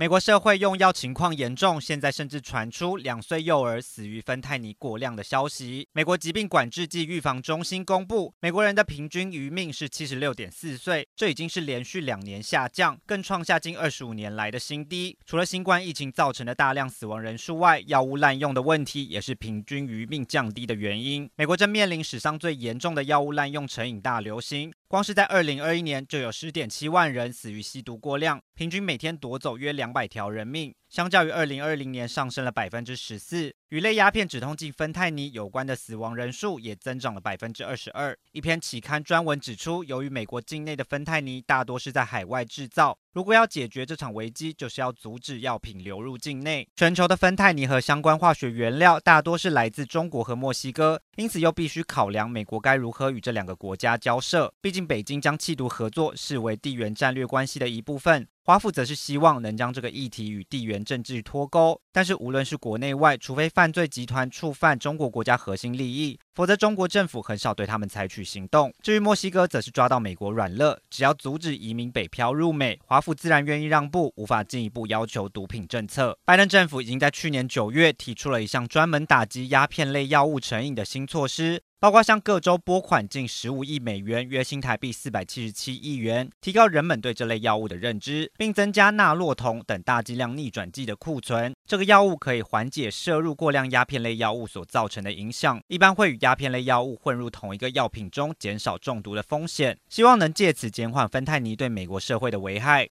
美国社会用药情况严重，现在甚至传出两岁幼儿死于芬太尼过量的消息。美国疾病管制暨预防中心公布，美国人的平均余命是七十六点四岁，这已经是连续两年下降，更创下近二十五年来的新低。除了新冠疫情造成的大量死亡人数外，药物滥用的问题也是平均余命降低的原因。美国正面临史上最严重的药物滥用成瘾大流行。光是在二零二一年，就有十点七万人死于吸毒过量，平均每天夺走约两百条人命。相较于二零二零年上升了百分之十四，与类鸦片止痛剂芬太尼有关的死亡人数也增长了百分之二十二。一篇期刊专文指出，由于美国境内的芬太尼大多是在海外制造，如果要解决这场危机，就是要阻止药品流入境内。全球的芬太尼和相关化学原料大多是来自中国和墨西哥，因此又必须考量美国该如何与这两个国家交涉。毕竟，北京将缉毒合作视为地缘战略关系的一部分。华府则是希望能将这个议题与地缘政治脱钩，但是无论是国内外，除非犯罪集团触犯中国国家核心利益，否则中国政府很少对他们采取行动。至于墨西哥，则是抓到美国软肋，只要阻止移民北漂入美，华府自然愿意让步，无法进一步要求毒品政策。拜登政府已经在去年九月提出了一项专门打击鸦片类药物成瘾的新措施。包括向各州拨款近十五亿美元，约新台币四百七十七亿元，提高人们对这类药物的认知，并增加纳洛酮等大剂量逆转剂的库存。这个药物可以缓解摄入过量鸦片类药物所造成的影响，一般会与鸦片类药物混入同一个药品中，减少中毒的风险。希望能借此减缓芬太尼对美国社会的危害。